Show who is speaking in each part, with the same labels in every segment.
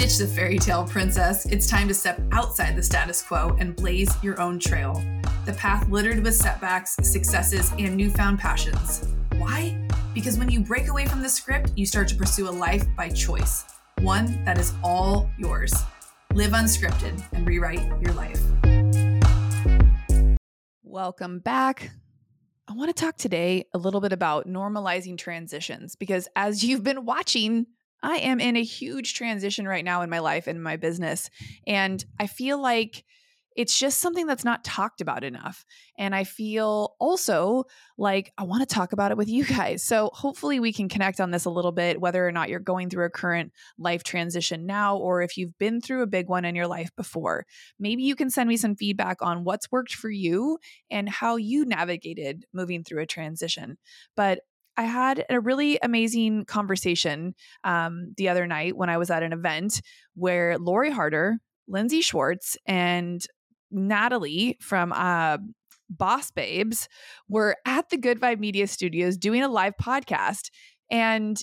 Speaker 1: Ditch the fairy tale princess. It's time to step outside the status quo and blaze your own trail. The path littered with setbacks, successes, and newfound passions. Why? Because when you break away from the script, you start to pursue a life by choice, one that is all yours. Live unscripted and rewrite your life.
Speaker 2: Welcome back. I want to talk today a little bit about normalizing transitions because as you've been watching, I am in a huge transition right now in my life and my business. And I feel like it's just something that's not talked about enough. And I feel also like I want to talk about it with you guys. So hopefully we can connect on this a little bit, whether or not you're going through a current life transition now, or if you've been through a big one in your life before. Maybe you can send me some feedback on what's worked for you and how you navigated moving through a transition. But I had a really amazing conversation um, the other night when I was at an event where Lori Harder, Lindsay Schwartz, and Natalie from uh, Boss Babes were at the Good Vibe Media Studios doing a live podcast. And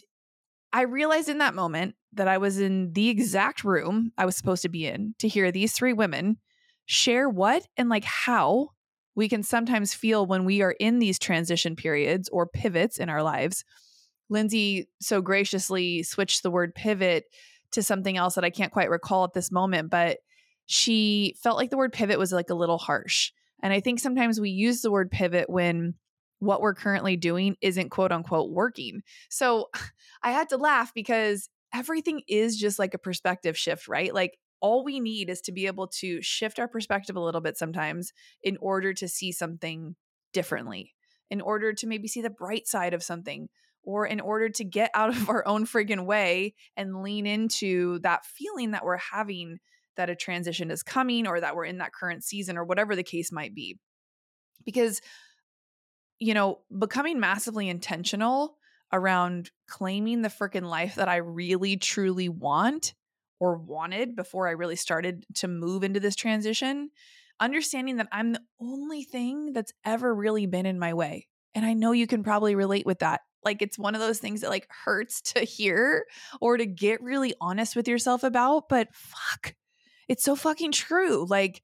Speaker 2: I realized in that moment that I was in the exact room I was supposed to be in to hear these three women share what and like how we can sometimes feel when we are in these transition periods or pivots in our lives. Lindsay so graciously switched the word pivot to something else that I can't quite recall at this moment, but she felt like the word pivot was like a little harsh. And I think sometimes we use the word pivot when what we're currently doing isn't quote unquote working. So I had to laugh because everything is just like a perspective shift, right? Like all we need is to be able to shift our perspective a little bit sometimes in order to see something differently, in order to maybe see the bright side of something, or in order to get out of our own friggin' way and lean into that feeling that we're having that a transition is coming or that we're in that current season or whatever the case might be. Because, you know, becoming massively intentional around claiming the freaking life that I really truly want or wanted before I really started to move into this transition, understanding that I'm the only thing that's ever really been in my way. And I know you can probably relate with that. Like it's one of those things that like hurts to hear or to get really honest with yourself about, but fuck. It's so fucking true. Like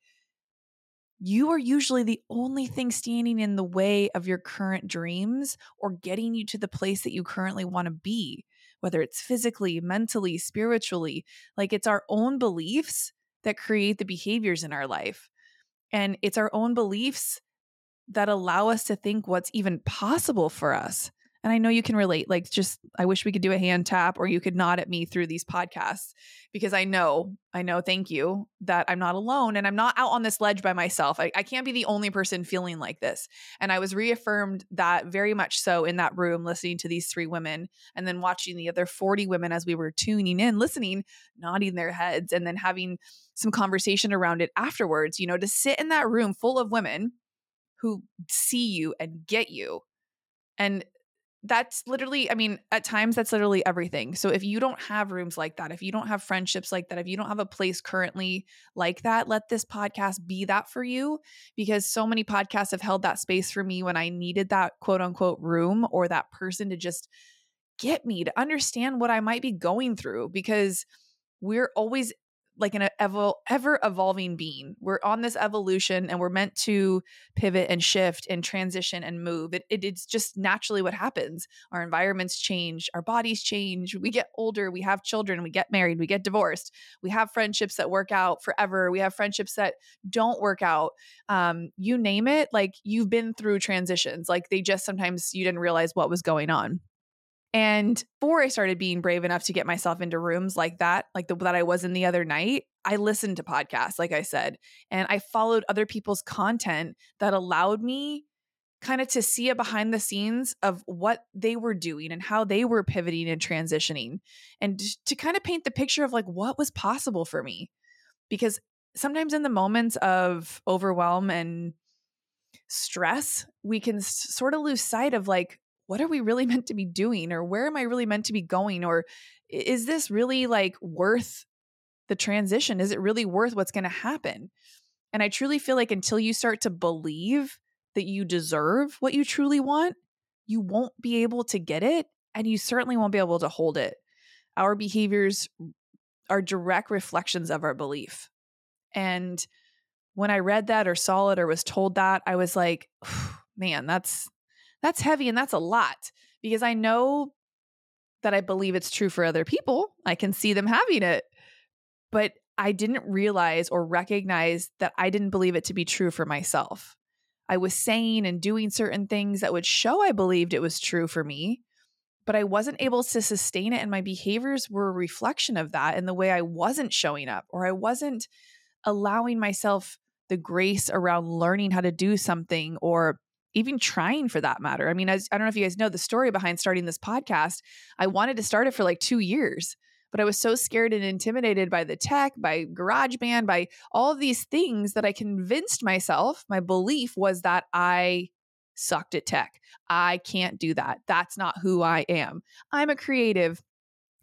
Speaker 2: you are usually the only thing standing in the way of your current dreams or getting you to the place that you currently want to be whether it's physically, mentally, spiritually. Like it's our own beliefs that create the behaviors in our life. And it's our own beliefs that allow us to think what's even possible for us. And I know you can relate. Like, just I wish we could do a hand tap or you could nod at me through these podcasts because I know, I know, thank you, that I'm not alone and I'm not out on this ledge by myself. I, I can't be the only person feeling like this. And I was reaffirmed that very much so in that room, listening to these three women and then watching the other 40 women as we were tuning in, listening, nodding their heads, and then having some conversation around it afterwards. You know, to sit in that room full of women who see you and get you and that's literally i mean at times that's literally everything. So if you don't have rooms like that if you don't have friendships like that if you don't have a place currently like that let this podcast be that for you because so many podcasts have held that space for me when i needed that quote unquote room or that person to just get me to understand what i might be going through because we're always like an ever ever evolving being. We're on this evolution and we're meant to pivot and shift and transition and move. It, it, it's just naturally what happens. Our environments change, our bodies change. We get older, we have children, we get married, we get divorced. We have friendships that work out forever. We have friendships that don't work out. Um, you name it, like you've been through transitions. Like they just sometimes you didn't realize what was going on. And before I started being brave enough to get myself into rooms like that, like the that I was in the other night, I listened to podcasts, like I said, and I followed other people's content that allowed me kind of to see a behind the scenes of what they were doing and how they were pivoting and transitioning and to kind of paint the picture of like what was possible for me. Because sometimes in the moments of overwhelm and stress, we can sort of lose sight of like what are we really meant to be doing or where am I really meant to be going or is this really like worth the transition? Is it really worth what's going to happen? And I truly feel like until you start to believe that you deserve what you truly want, you won't be able to get it and you certainly won't be able to hold it. Our behaviors are direct reflections of our belief. And when I read that or saw it or was told that, I was like, man, that's that's heavy and that's a lot because I know that I believe it's true for other people. I can see them having it. But I didn't realize or recognize that I didn't believe it to be true for myself. I was saying and doing certain things that would show I believed it was true for me, but I wasn't able to sustain it. And my behaviors were a reflection of that and the way I wasn't showing up or I wasn't allowing myself the grace around learning how to do something or even trying for that matter. I mean, as, I don't know if you guys know the story behind starting this podcast. I wanted to start it for like two years, but I was so scared and intimidated by the tech, by GarageBand, by all of these things that I convinced myself, my belief was that I sucked at tech. I can't do that. That's not who I am. I'm a creative.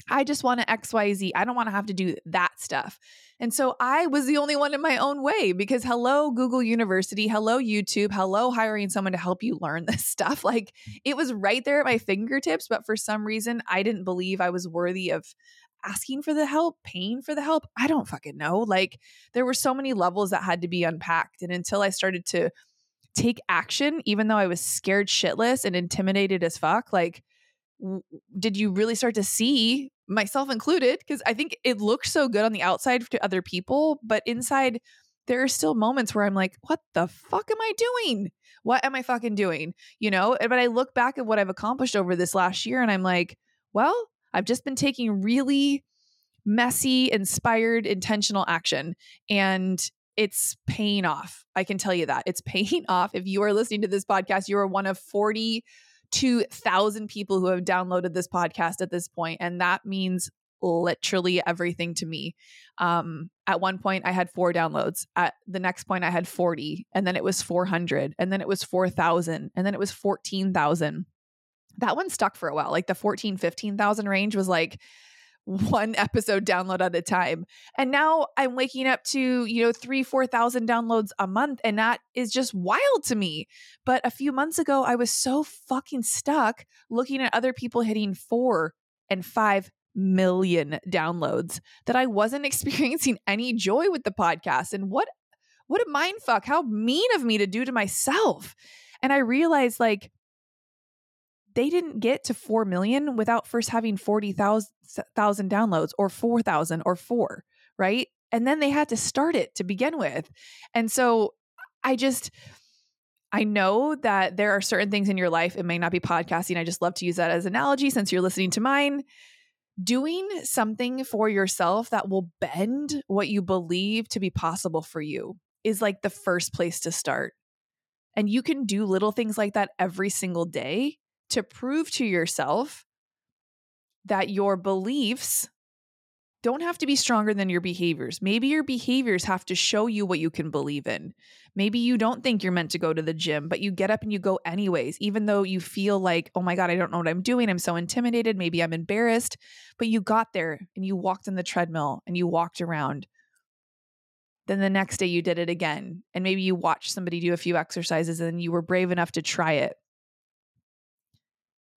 Speaker 2: I just want to XYZ. I don't want to have to do that stuff. And so I was the only one in my own way because hello, Google University, hello, YouTube, hello, hiring someone to help you learn this stuff. Like it was right there at my fingertips. But for some reason, I didn't believe I was worthy of asking for the help, paying for the help. I don't fucking know. Like there were so many levels that had to be unpacked. And until I started to take action, even though I was scared shitless and intimidated as fuck, like, did you really start to see myself included, because I think it looks so good on the outside to other people, but inside, there are still moments where I'm like, what the fuck am I doing? What am I fucking doing? You know, but I look back at what I've accomplished over this last year and I'm like, well, I've just been taking really messy, inspired, intentional action. And it's paying off. I can tell you that. It's paying off. If you are listening to this podcast, you are one of 40 2,000 people who have downloaded this podcast at this point, and that means literally everything to me. Um, at one point, I had four downloads. At the next point, I had 40, and then it was 400, and then it was 4,000, and then it was 14,000. That one stuck for a while. Like the 14, 15,000 range was like, one episode download at a time. And now I'm waking up to, you know, three, 4,000 downloads a month. And that is just wild to me. But a few months ago, I was so fucking stuck looking at other people hitting four and five million downloads that I wasn't experiencing any joy with the podcast. And what, what a mind fuck. How mean of me to do to myself. And I realized like, they didn't get to 4 million without first having 40,000 downloads or 4,000 or 4, right? And then they had to start it to begin with. And so I just I know that there are certain things in your life it may not be podcasting. I just love to use that as an analogy since you're listening to mine. Doing something for yourself that will bend what you believe to be possible for you is like the first place to start. And you can do little things like that every single day to prove to yourself that your beliefs don't have to be stronger than your behaviors. Maybe your behaviors have to show you what you can believe in. Maybe you don't think you're meant to go to the gym, but you get up and you go anyways, even though you feel like, oh my God, I don't know what I'm doing. I'm so intimidated. Maybe I'm embarrassed. But you got there and you walked on the treadmill and you walked around. Then the next day you did it again. And maybe you watched somebody do a few exercises and you were brave enough to try it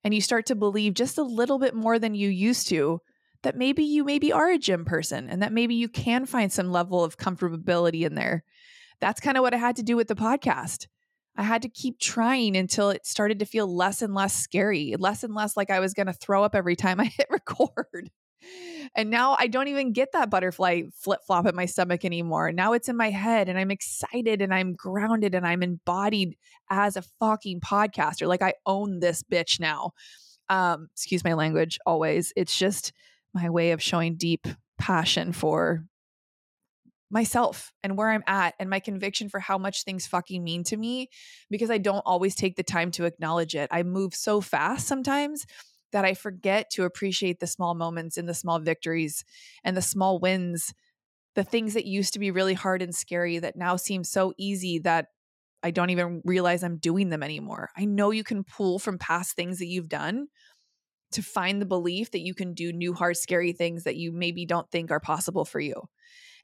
Speaker 2: and you start to believe just a little bit more than you used to that maybe you maybe are a gym person and that maybe you can find some level of comfortability in there. That's kind of what I had to do with the podcast. I had to keep trying until it started to feel less and less scary, less and less like I was going to throw up every time I hit record. And now I don't even get that butterfly flip flop at my stomach anymore. Now it's in my head and I'm excited and I'm grounded and I'm embodied as a fucking podcaster. Like I own this bitch now. Um, excuse my language always. It's just my way of showing deep passion for myself and where I'm at and my conviction for how much things fucking mean to me because I don't always take the time to acknowledge it. I move so fast sometimes that I forget to appreciate the small moments and the small victories and the small wins, the things that used to be really hard and scary that now seem so easy that I don't even realize I'm doing them anymore. I know you can pull from past things that you've done to find the belief that you can do new, hard, scary things that you maybe don't think are possible for you.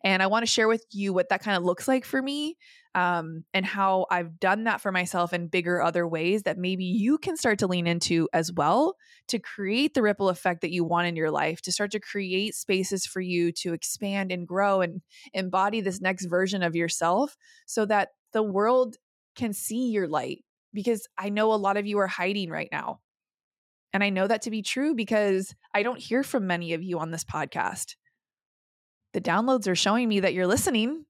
Speaker 2: And I want to share with you what that kind of looks like for me um, and how I've done that for myself in bigger other ways that maybe you can start to lean into as well to create the ripple effect that you want in your life, to start to create spaces for you to expand and grow and embody this next version of yourself so that the world can see your light. Because I know a lot of you are hiding right now. And I know that to be true because I don't hear from many of you on this podcast. The downloads are showing me that you're listening,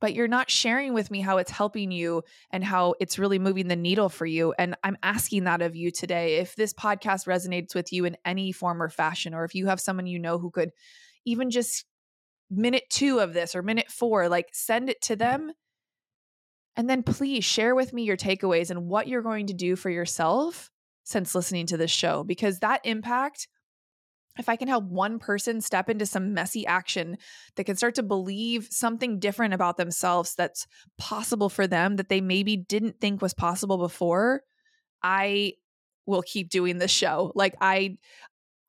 Speaker 2: but you're not sharing with me how it's helping you and how it's really moving the needle for you. And I'm asking that of you today. If this podcast resonates with you in any form or fashion, or if you have someone you know who could even just minute two of this or minute four, like send it to them. And then please share with me your takeaways and what you're going to do for yourself since listening to this show because that impact if I can help one person step into some messy action that can start to believe something different about themselves that's possible for them that they maybe didn't think was possible before, I will keep doing this show. Like I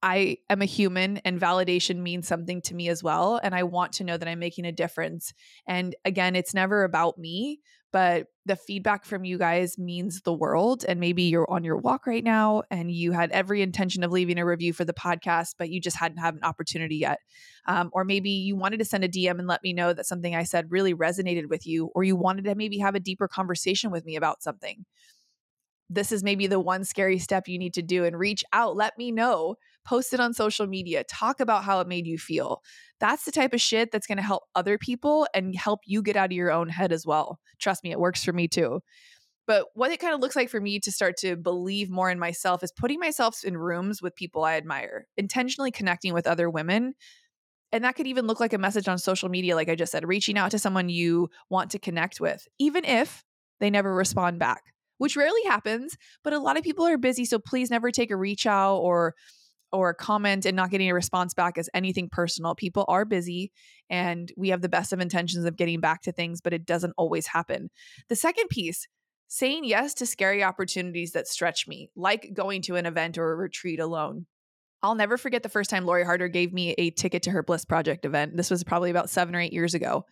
Speaker 2: I am a human and validation means something to me as well and I want to know that I'm making a difference. And again, it's never about me, but the feedback from you guys means the world. And maybe you're on your walk right now and you had every intention of leaving a review for the podcast, but you just hadn't had an opportunity yet. Um, or maybe you wanted to send a DM and let me know that something I said really resonated with you, or you wanted to maybe have a deeper conversation with me about something. This is maybe the one scary step you need to do and reach out. Let me know post it on social media, talk about how it made you feel. That's the type of shit that's going to help other people and help you get out of your own head as well. Trust me, it works for me too. But what it kind of looks like for me to start to believe more in myself is putting myself in rooms with people I admire, intentionally connecting with other women. And that could even look like a message on social media, like I just said, reaching out to someone you want to connect with, even if they never respond back, which rarely happens. But a lot of people are busy. So please never take a reach out or or a comment and not getting a response back as anything personal. People are busy and we have the best of intentions of getting back to things, but it doesn't always happen. The second piece, saying yes to scary opportunities that stretch me, like going to an event or a retreat alone. I'll never forget the first time Lori Harder gave me a ticket to her Bliss Project event. This was probably about seven or eight years ago.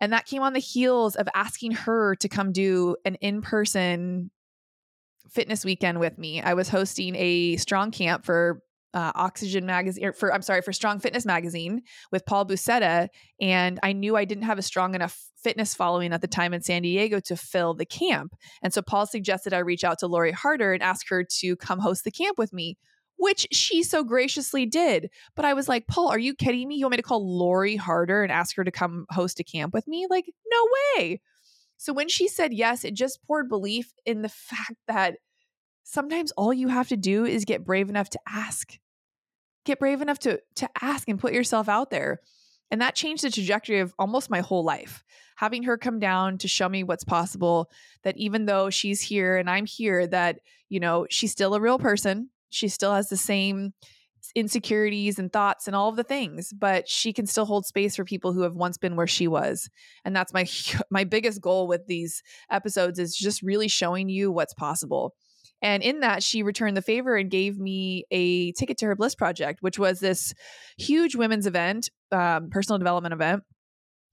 Speaker 2: And that came on the heels of asking her to come do an in person fitness weekend with me. I was hosting a strong camp for uh, Oxygen magazine for I'm sorry for Strong Fitness magazine with Paul Buceta, and I knew I didn't have a strong enough fitness following at the time in San Diego to fill the camp. And so Paul suggested I reach out to Lori Harder and ask her to come host the camp with me, which she so graciously did. But I was like, Paul, are you kidding me? You want me to call Lori Harder and ask her to come host a camp with me? Like, no way. So when she said yes, it just poured belief in the fact that sometimes all you have to do is get brave enough to ask. Get brave enough to to ask and put yourself out there. And that changed the trajectory of almost my whole life. Having her come down to show me what's possible, that even though she's here and I'm here, that, you know, she's still a real person. She still has the same insecurities and thoughts and all of the things but she can still hold space for people who have once been where she was. And that's my my biggest goal with these episodes is just really showing you what's possible. And in that she returned the favor and gave me a ticket to her bliss project which was this huge women's event um, personal development event.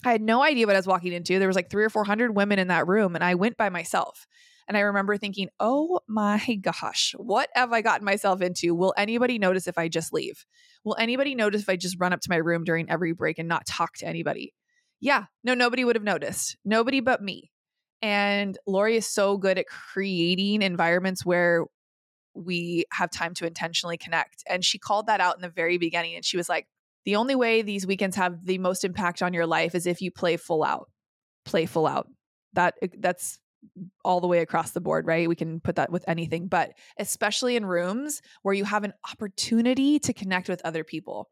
Speaker 2: I had no idea what i was walking into. There was like three or four hundred women in that room and i went by myself and I remember thinking, oh my gosh, what have I gotten myself into? Will anybody notice if I just leave? Will anybody notice if I just run up to my room during every break and not talk to anybody? Yeah, no, nobody would have noticed. Nobody but me. And Lori is so good at creating environments where we have time to intentionally connect. And she called that out in the very beginning. And she was like, the only way these weekends have the most impact on your life is if you play full out. Play full out. That eh, that's all the way across the board, right? We can put that with anything, but especially in rooms where you have an opportunity to connect with other people.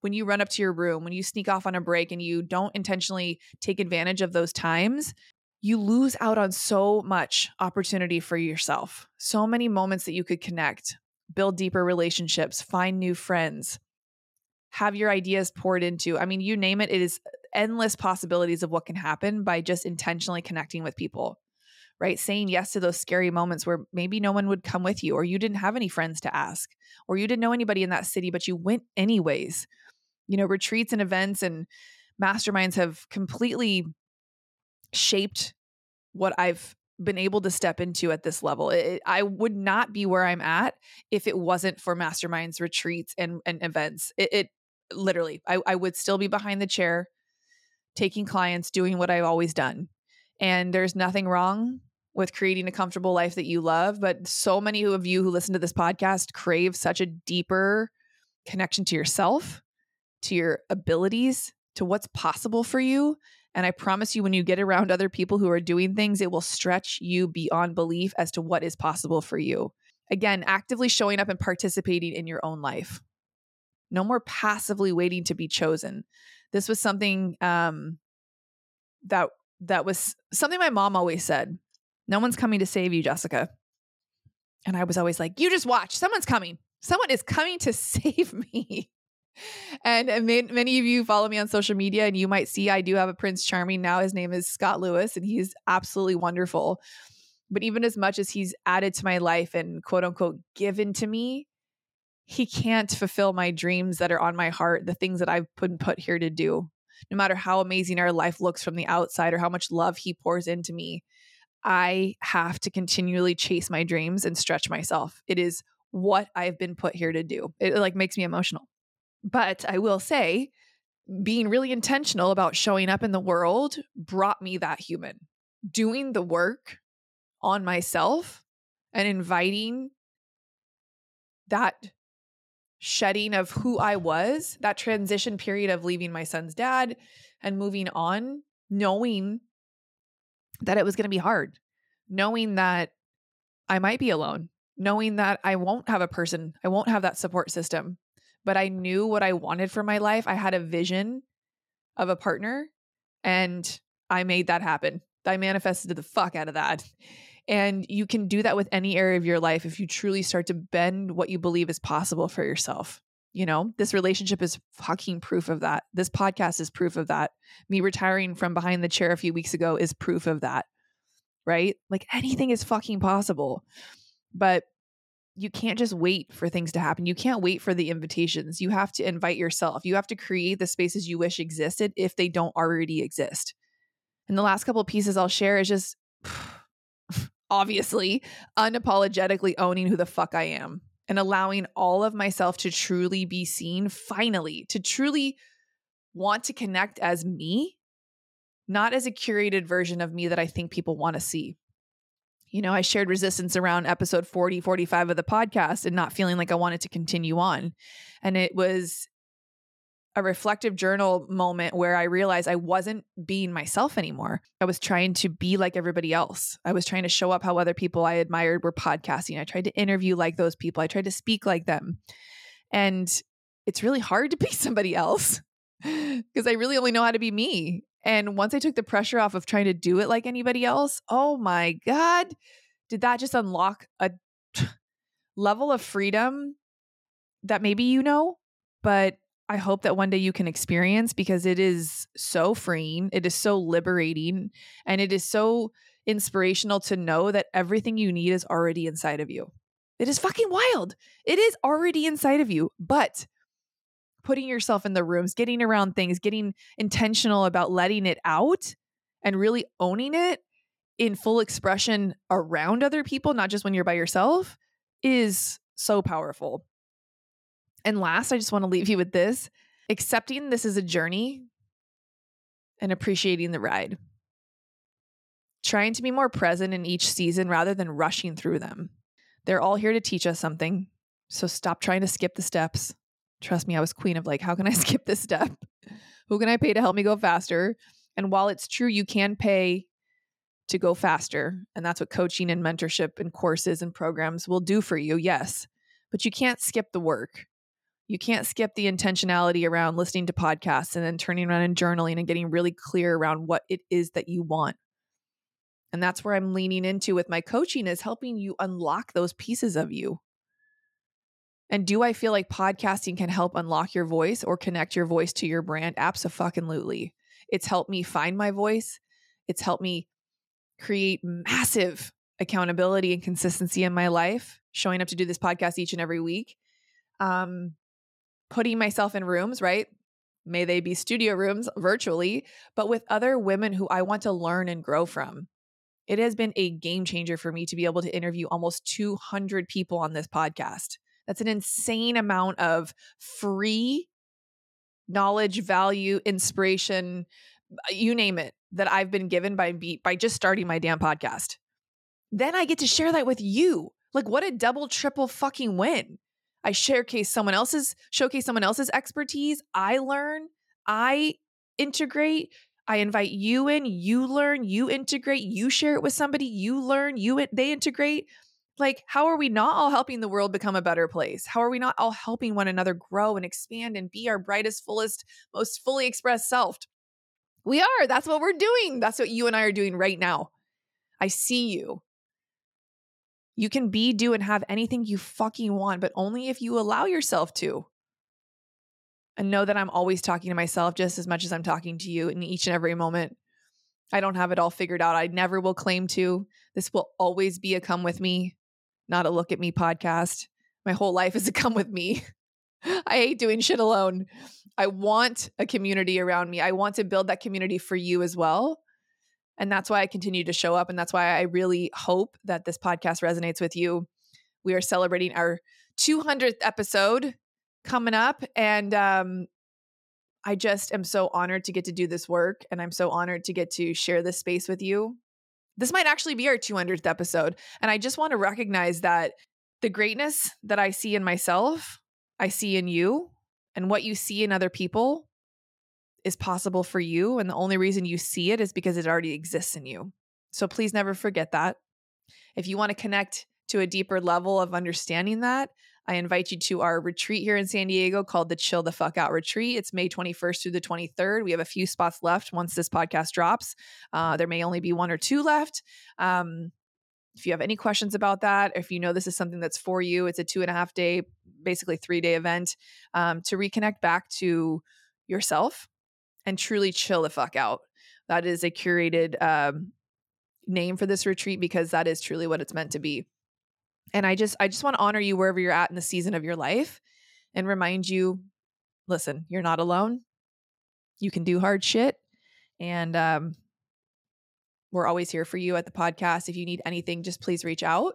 Speaker 2: When you run up to your room, when you sneak off on a break and you don't intentionally take advantage of those times, you lose out on so much opportunity for yourself. So many moments that you could connect, build deeper relationships, find new friends, have your ideas poured into. I mean, you name it, it is endless possibilities of what can happen by just intentionally connecting with people right? Saying yes to those scary moments where maybe no one would come with you, or you didn't have any friends to ask, or you didn't know anybody in that city, but you went anyways. You know, retreats and events and masterminds have completely shaped what I've been able to step into at this level. It, I would not be where I'm at if it wasn't for masterminds, retreats, and, and events. It, it literally, I, I would still be behind the chair, taking clients, doing what I've always done. And there's nothing wrong with creating a comfortable life that you love. But so many of you who listen to this podcast crave such a deeper connection to yourself, to your abilities, to what's possible for you and I promise you, when you get around other people who are doing things, it will stretch you beyond belief as to what is possible for you. Again, actively showing up and participating in your own life. No more passively waiting to be chosen. This was something um, that that was something my mom always said. No one's coming to save you, Jessica. And I was always like, you just watch. Someone's coming. Someone is coming to save me and many of you follow me on social media, and you might see I do have a Prince Charming now. His name is Scott Lewis, and he's absolutely wonderful. But even as much as he's added to my life and quote unquote given to me, he can't fulfill my dreams that are on my heart, the things that I've been put here to do. No matter how amazing our life looks from the outside or how much love he pours into me, I have to continually chase my dreams and stretch myself. It is what I've been put here to do. It like makes me emotional. But I will say, being really intentional about showing up in the world brought me that human. Doing the work on myself and inviting that shedding of who I was, that transition period of leaving my son's dad and moving on, knowing that it was going to be hard, knowing that I might be alone, knowing that I won't have a person, I won't have that support system, but I knew what I wanted for my life. I had a vision of a partner and I made that happen. I manifested the fuck out of that. And you can do that with any area of your life if you truly start to bend what you believe is possible for yourself. You know, this relationship is fucking proof of that. This podcast is proof of that. Me retiring from behind the chair a few weeks ago is proof of that. Right? Like anything is fucking possible. But you can't just wait for things to happen. You can't wait for the invitations. You have to invite yourself. You have to create the spaces you wish existed if they don't already exist. And the last couple of pieces I'll share is just obviously unapologetically owning who the fuck I am and allowing all of myself to truly be seen finally, to truly want to connect as me, not as a curated version of me that I think people want to see you know, I shared resistance around episode 40, 45 of the podcast and not feeling like I wanted to continue on. And it was a reflective journal moment where I realized I wasn't being myself anymore. I was trying to be like everybody else. I was trying to show up how other people I admired were podcasting. I tried to interview like those people. I tried to speak like them. And it's really hard to be somebody else because I really only know how to be me. And once I took the pressure off of trying to do it like anybody else, oh my God, did that just unlock a level of freedom that maybe you know, but I hope that one day you can experience because it is so freeing, it is so liberating, and it is so inspirational to know that everything you need is already inside of you. It is fucking wild. It is already inside of you, but putting yourself in the rooms, getting around things, getting intentional about letting it out and really owning it in full expression around other people, not just when you're by yourself, is so powerful. And last, I just want to leave you with this accepting this is a journey and appreciating the ride. Trying to be more present in each season rather than rushing through them. They're all here to teach us something. So stop trying to skip the steps trust me, I was queen of like, how can I skip this step? Who can I pay to help me go faster? And while it's true, you can pay to go faster. And that's what coaching and mentorship and courses and programs will do for you. Yes. But you can't skip the work. You can't skip the intentionality around listening to podcasts and then turning around and journaling and getting really clear around what it is that you want. And that's where I'm leaning into with my coaching is helping you unlock those pieces of you. And do I feel like podcasting can help unlock your voice or connect your voice to your brand? Absolutely. It's helped me find my voice. It's helped me create massive accountability and consistency in my life, showing up to do this podcast each and every week. Um, putting myself in rooms, right? May they be studio rooms virtually, but with other women who I want to learn and grow from. It has been a game changer for me to be able to interview almost 200 people on this podcast. That's an insane amount of free knowledge, value, inspiration, uh, you name it, that I've been given by by just starting my damn podcast. Then I get to share that with you. Like what a double triple fucking win. I showcase someone else's showcase someone else's expertise. I learn, I integrate, I invite you in, you learn, you integrate, you share it with somebody, you learn, you they integrate. Like how are we not all helping the world become a better place? How are we not all helping one another grow and expand and be our brightest, fullest, most fully expressed self? We are. That's what we're doing. That's what you and I are doing right now. I see you. You can be, do, and have anything you fucking want, but only if you allow yourself to. And know that I'm always talking to myself just as much as I'm talking to you in each and every moment. I don't have it all figured out. I never will claim to. This will always be a come with me, not a look at me podcast. My whole life is a come with me. I hate doing shit alone. I want a community around me. I want to build that community for you as well. And that's why I continue to show up. And that's why I really hope that this podcast resonates with you. We are celebrating our 200th episode coming up. And um, I just am so honored to get to do this work. And I'm so honored to get to share this space with you. This might actually be our 200th episode. And I just want to recognize that the greatness that I see in myself, I see in you, and what you see in other people is possible for you. And the only reason you see it is because it already exists in you. So please never forget that. If you want to connect to a deeper level of understanding that, I invite you to our retreat here in San Diego called the Chill the Fuck Out Retreat. It's May 21st through the 23rd. We have a few spots left once this podcast drops. Uh, there may only be one or two left. Um, if you have any questions about that, if you know this is something that's for you, it's a two and a half day, basically three day event um, to reconnect back to yourself and truly chill the fuck out. That is a curated um, name for this retreat because that is truly what it's meant to be. And I just I just want to honor you wherever you're at in the season of your life and remind you listen, you're not alone. You can do hard shit and um we're always here for you at the podcast. If you need anything, just please reach out.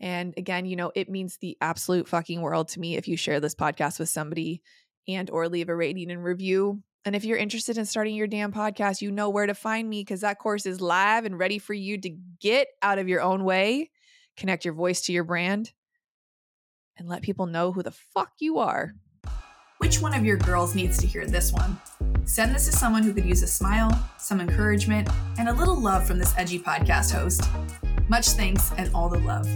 Speaker 2: And again, you know, it means the absolute fucking world to me if you share this podcast with somebody and or leave a rating and review. And if you're interested in starting your damn podcast, you know where to find me because that course is live and ready for you to get out of your own way, connect your voice to your brand, and let people know who the fuck you are.
Speaker 1: Which one of your girls needs to hear this one? Send this to someone who could use a smile, some encouragement, and a little love from this edgy podcast host. Much thanks and all the love.